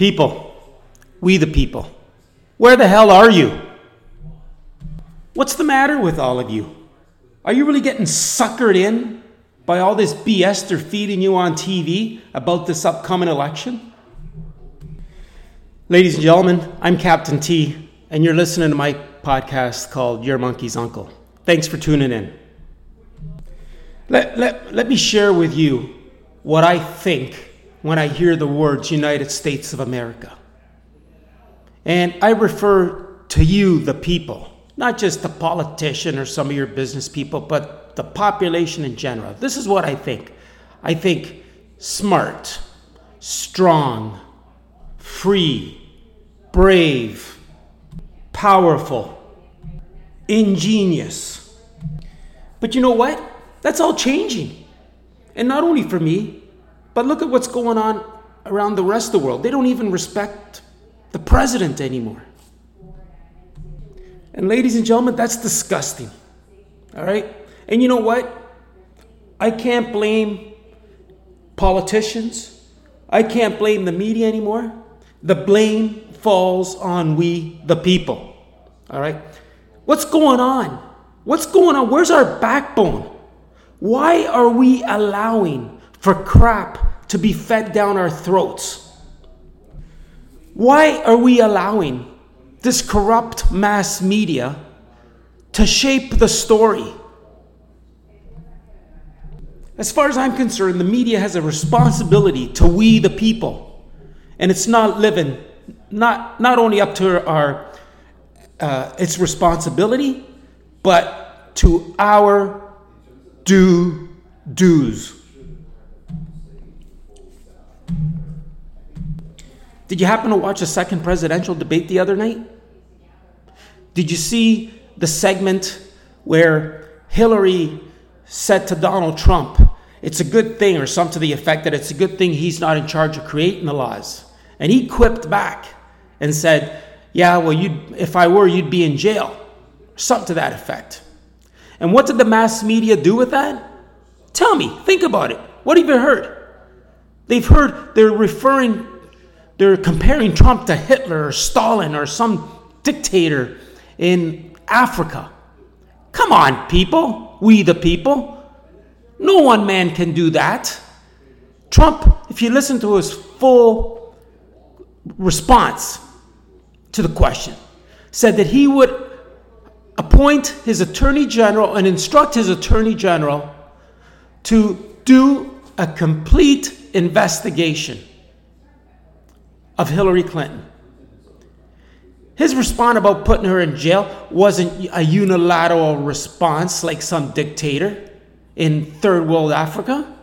People, we the people, where the hell are you? What's the matter with all of you? Are you really getting suckered in by all this BS they're feeding you on TV about this upcoming election? Ladies and gentlemen, I'm Captain T, and you're listening to my podcast called Your Monkey's Uncle. Thanks for tuning in. Let, let, let me share with you what I think when I hear the words United States of America. And I refer to you, the people, not just the politician or some of your business people, but the population in general. This is what I think. I think smart, strong, free, brave, powerful, ingenious. But you know what? That's all changing. And not only for me, but look at what's going on around the rest of the world. They don't even respect the president anymore. And ladies and gentlemen, that's disgusting. All right? And you know what? I can't blame politicians. I can't blame the media anymore. The blame falls on we, the people. All right? What's going on? What's going on? Where's our backbone? Why are we allowing for crap to be fed down our throats? Why are we allowing this corrupt mass media to shape the story? As far as I'm concerned, the media has a responsibility to we the people. And it's not living, not, not only up to our uh, its responsibility, but to our due dues. Did you happen to watch the second presidential debate the other night? Did you see the segment where Hillary said to Donald Trump, it's a good thing, or something to the effect that it's a good thing he's not in charge of creating the laws? And he quipped back and said, Yeah, well, you'd, if I were, you'd be in jail. Something to that effect. And what did the mass media do with that? Tell me, think about it. What have you heard? They've heard they're referring, they're comparing Trump to Hitler or Stalin or some dictator in Africa. Come on, people, we the people. No one man can do that. Trump, if you listen to his full response to the question, said that he would appoint his attorney general and instruct his attorney general to do a complete investigation of Hillary Clinton. His response about putting her in jail wasn't a unilateral response like some dictator in third world Africa.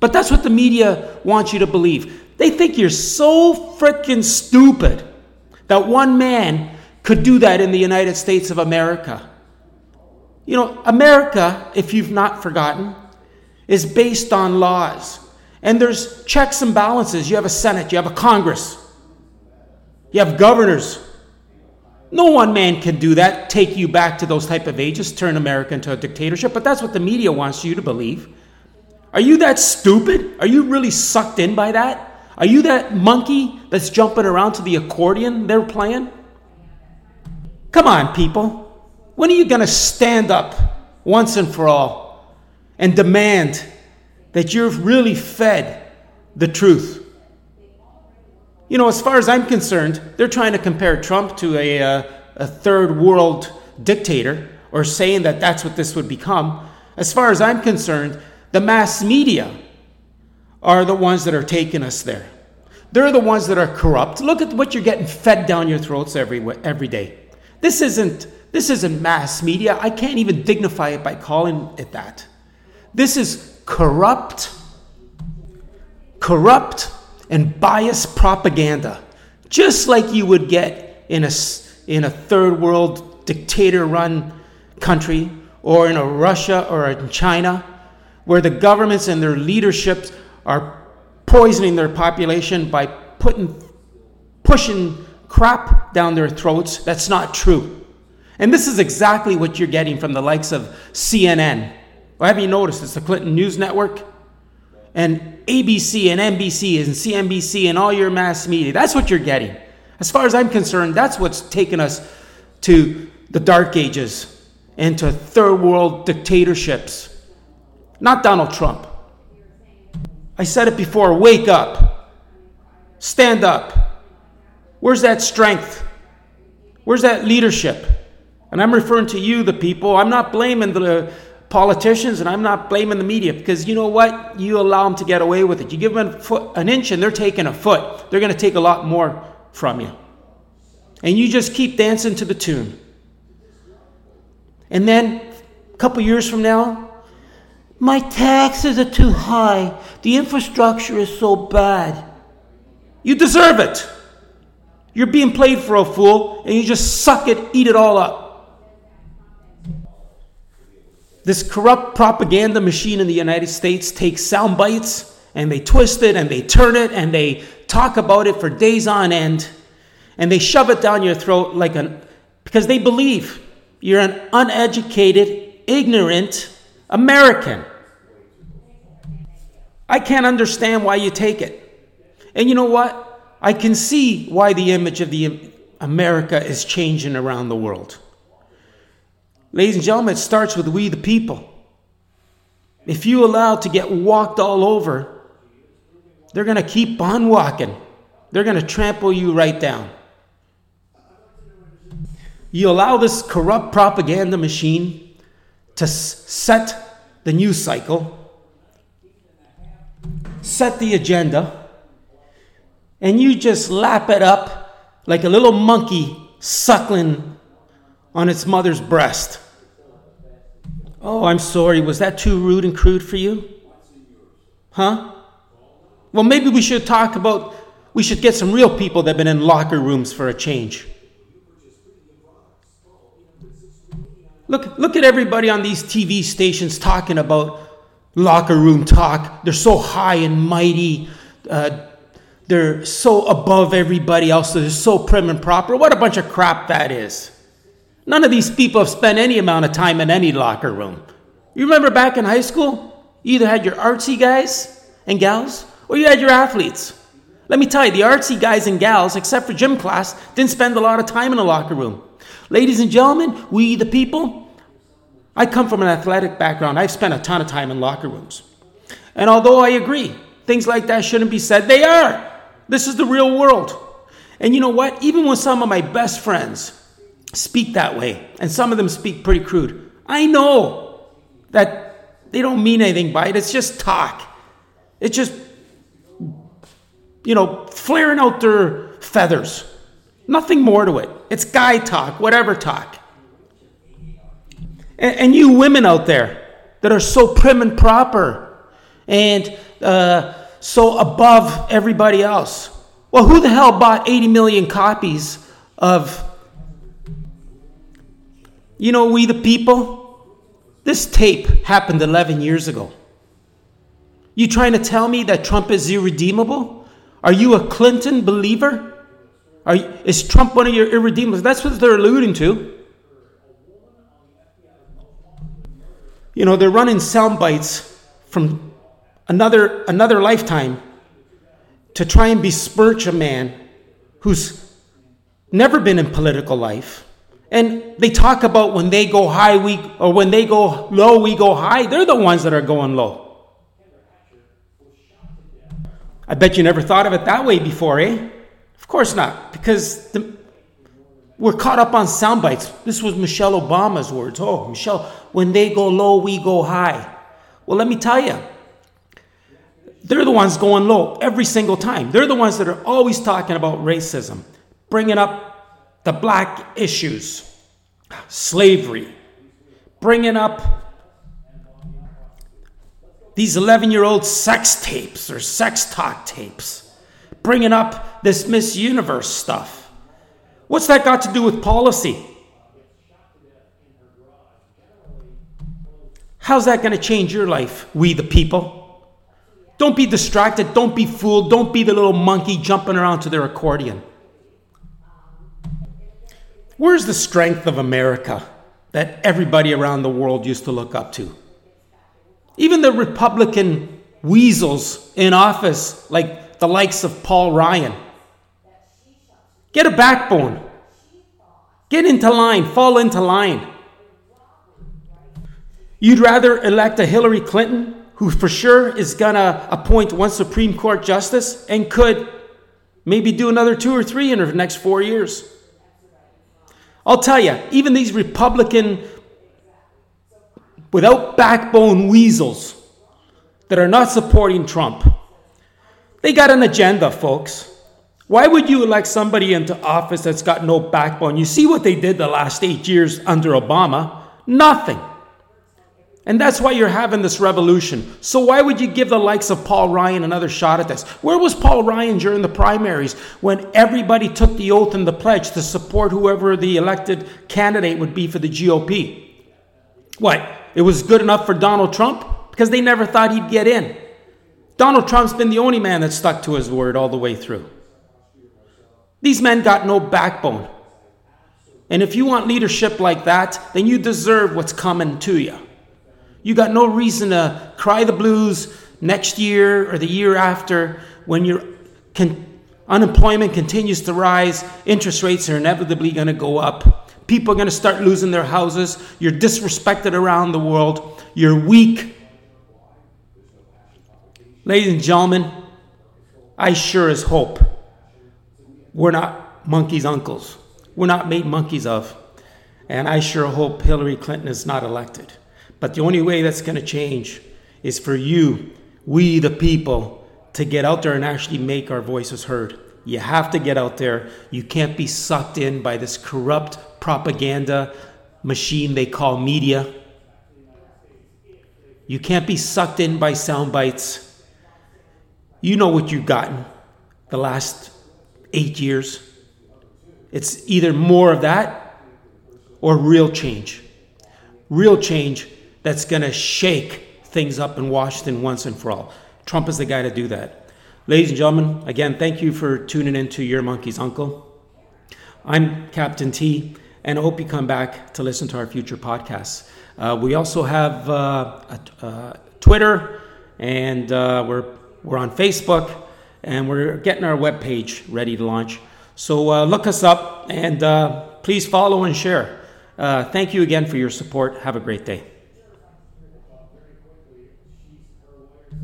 But that's what the media wants you to believe. They think you're so freaking stupid that one man could do that in the United States of America. You know, America, if you've not forgotten, is based on laws. And there's checks and balances. You have a Senate, you have a Congress, you have governors. No one man can do that, take you back to those type of ages, turn America into a dictatorship, but that's what the media wants you to believe. Are you that stupid? Are you really sucked in by that? Are you that monkey that's jumping around to the accordion they're playing? Come on, people. When are you going to stand up once and for all and demand that you're really fed the truth? You know, as far as I'm concerned, they're trying to compare Trump to a, uh, a third world dictator or saying that that's what this would become. As far as I'm concerned, the mass media are the ones that are taking us there. They're the ones that are corrupt. Look at what you're getting fed down your throats every, every day. This isn't, this isn't mass media. I can't even dignify it by calling it that. This is corrupt, corrupt and biased propaganda, just like you would get in a, in a third world dictator run country or in a Russia or in China, where the governments and their leaderships are poisoning their population by putting, pushing crap down their throats that's not true. And this is exactly what you're getting from the likes of CNN. Well, have you noticed it's the Clinton News Network? And ABC and NBC and CNBC and all your mass media. That's what you're getting. As far as I'm concerned, that's what's taken us to the dark ages and to third world dictatorships. Not Donald Trump. I said it before wake up, stand up. Where's that strength? Where's that leadership? And I'm referring to you, the people. I'm not blaming the politicians and I'm not blaming the media because you know what? You allow them to get away with it. You give them foot, an inch and they're taking a foot. They're going to take a lot more from you. And you just keep dancing to the tune. And then a couple years from now, my taxes are too high. The infrastructure is so bad. You deserve it. You're being played for a fool, and you just suck it, eat it all up. This corrupt propaganda machine in the United States takes sound bites and they twist it and they turn it and they talk about it for days on end and they shove it down your throat like an because they believe you're an uneducated, ignorant American. I can't understand why you take it. And you know what? I can see why the image of the America is changing around the world. Ladies and gentlemen, it starts with we the people. If you allow to get walked all over, they're going to keep on walking. They're going to trample you right down. You allow this corrupt propaganda machine to set the news cycle, set the agenda, and you just lap it up like a little monkey suckling on its mother's breast. Oh, I'm sorry. Was that too rude and crude for you? Huh? Well, maybe we should talk about, we should get some real people that have been in locker rooms for a change. Look, look at everybody on these TV stations talking about locker room talk. They're so high and mighty. Uh, they're so above everybody else. They're so prim and proper. What a bunch of crap that is. None of these people have spent any amount of time in any locker room. You remember back in high school? You either had your artsy guys and gals or you had your athletes. Let me tell you, the artsy guys and gals, except for gym class, didn't spend a lot of time in a locker room. Ladies and gentlemen, we the people, I come from an athletic background. I've spent a ton of time in locker rooms. And although I agree, things like that shouldn't be said, they are. This is the real world. And you know what? Even with some of my best friends speak that way, and some of them speak pretty crude, I know that they don't mean anything by it. It's just talk. It's just, you know, flaring out their feathers. Nothing more to it. It's guy talk, whatever talk. And, and you women out there that are so prim and proper and uh, so above everybody else. Well, who the hell bought 80 million copies of, you know, We the People? This tape happened 11 years ago. You trying to tell me that Trump is irredeemable? Are you a Clinton believer? Are, is Trump one of your irredeemables? That's what they're alluding to. You know, they're running sound bites from another, another lifetime to try and besmirch a man who's never been in political life. And they talk about when they go high, we, or when they go low, we go high. They're the ones that are going low. I bet you never thought of it that way before, eh? Of course not, because the, we're caught up on sound bites. This was Michelle Obama's words. Oh, Michelle, when they go low, we go high. Well, let me tell you, they're the ones going low every single time. They're the ones that are always talking about racism, bringing up the black issues, slavery, bringing up these 11 year old sex tapes or sex talk tapes bringing up this Miss Universe stuff. What's that got to do with policy? How's that going to change your life, we the people? Don't be distracted. Don't be fooled. Don't be the little monkey jumping around to their accordion. Where's the strength of America that everybody around the world used to look up to? Even the Republican weasels in office like the likes of Paul Ryan. Get a backbone. Get into line, fall into line. You'd rather elect a Hillary Clinton who for sure is going to appoint one Supreme Court justice and could maybe do another two or three in the next four years. I'll tell you, even these Republican, without backbone weasels that are not supporting Trump, they got an agenda, folks. Why would you elect somebody into office that's got no backbone? You see what they did the last eight years under Obama? Nothing. And that's why you're having this revolution. So, why would you give the likes of Paul Ryan another shot at this? Where was Paul Ryan during the primaries when everybody took the oath and the pledge to support whoever the elected candidate would be for the GOP? What? It was good enough for Donald Trump? Because they never thought he'd get in. Donald Trump's been the only man that stuck to his word all the way through. These men got no backbone. And if you want leadership like that, then you deserve what's coming to you. You got no reason to cry the blues next year or the year after when your con- unemployment continues to rise, interest rates are inevitably going to go up. People are going to start losing their houses. You're disrespected around the world. You're weak. Ladies and gentlemen, I sure as hope we're not monkeys' uncles. We're not made monkeys of. And I sure hope Hillary Clinton is not elected. But the only way that's going to change is for you, we the people, to get out there and actually make our voices heard. You have to get out there. You can't be sucked in by this corrupt propaganda machine they call media. You can't be sucked in by sound bites. You know what you've gotten the last eight years. It's either more of that or real change. Real change that's going to shake things up in Washington once and for all. Trump is the guy to do that. Ladies and gentlemen, again, thank you for tuning in to Your Monkey's Uncle. I'm Captain T, and I hope you come back to listen to our future podcasts. Uh, we also have uh, a, uh, Twitter, and uh, we're, we're on Facebook, and we're getting our webpage ready to launch. So uh, look us up, and uh, please follow and share. thank you again for your support. Have a great day.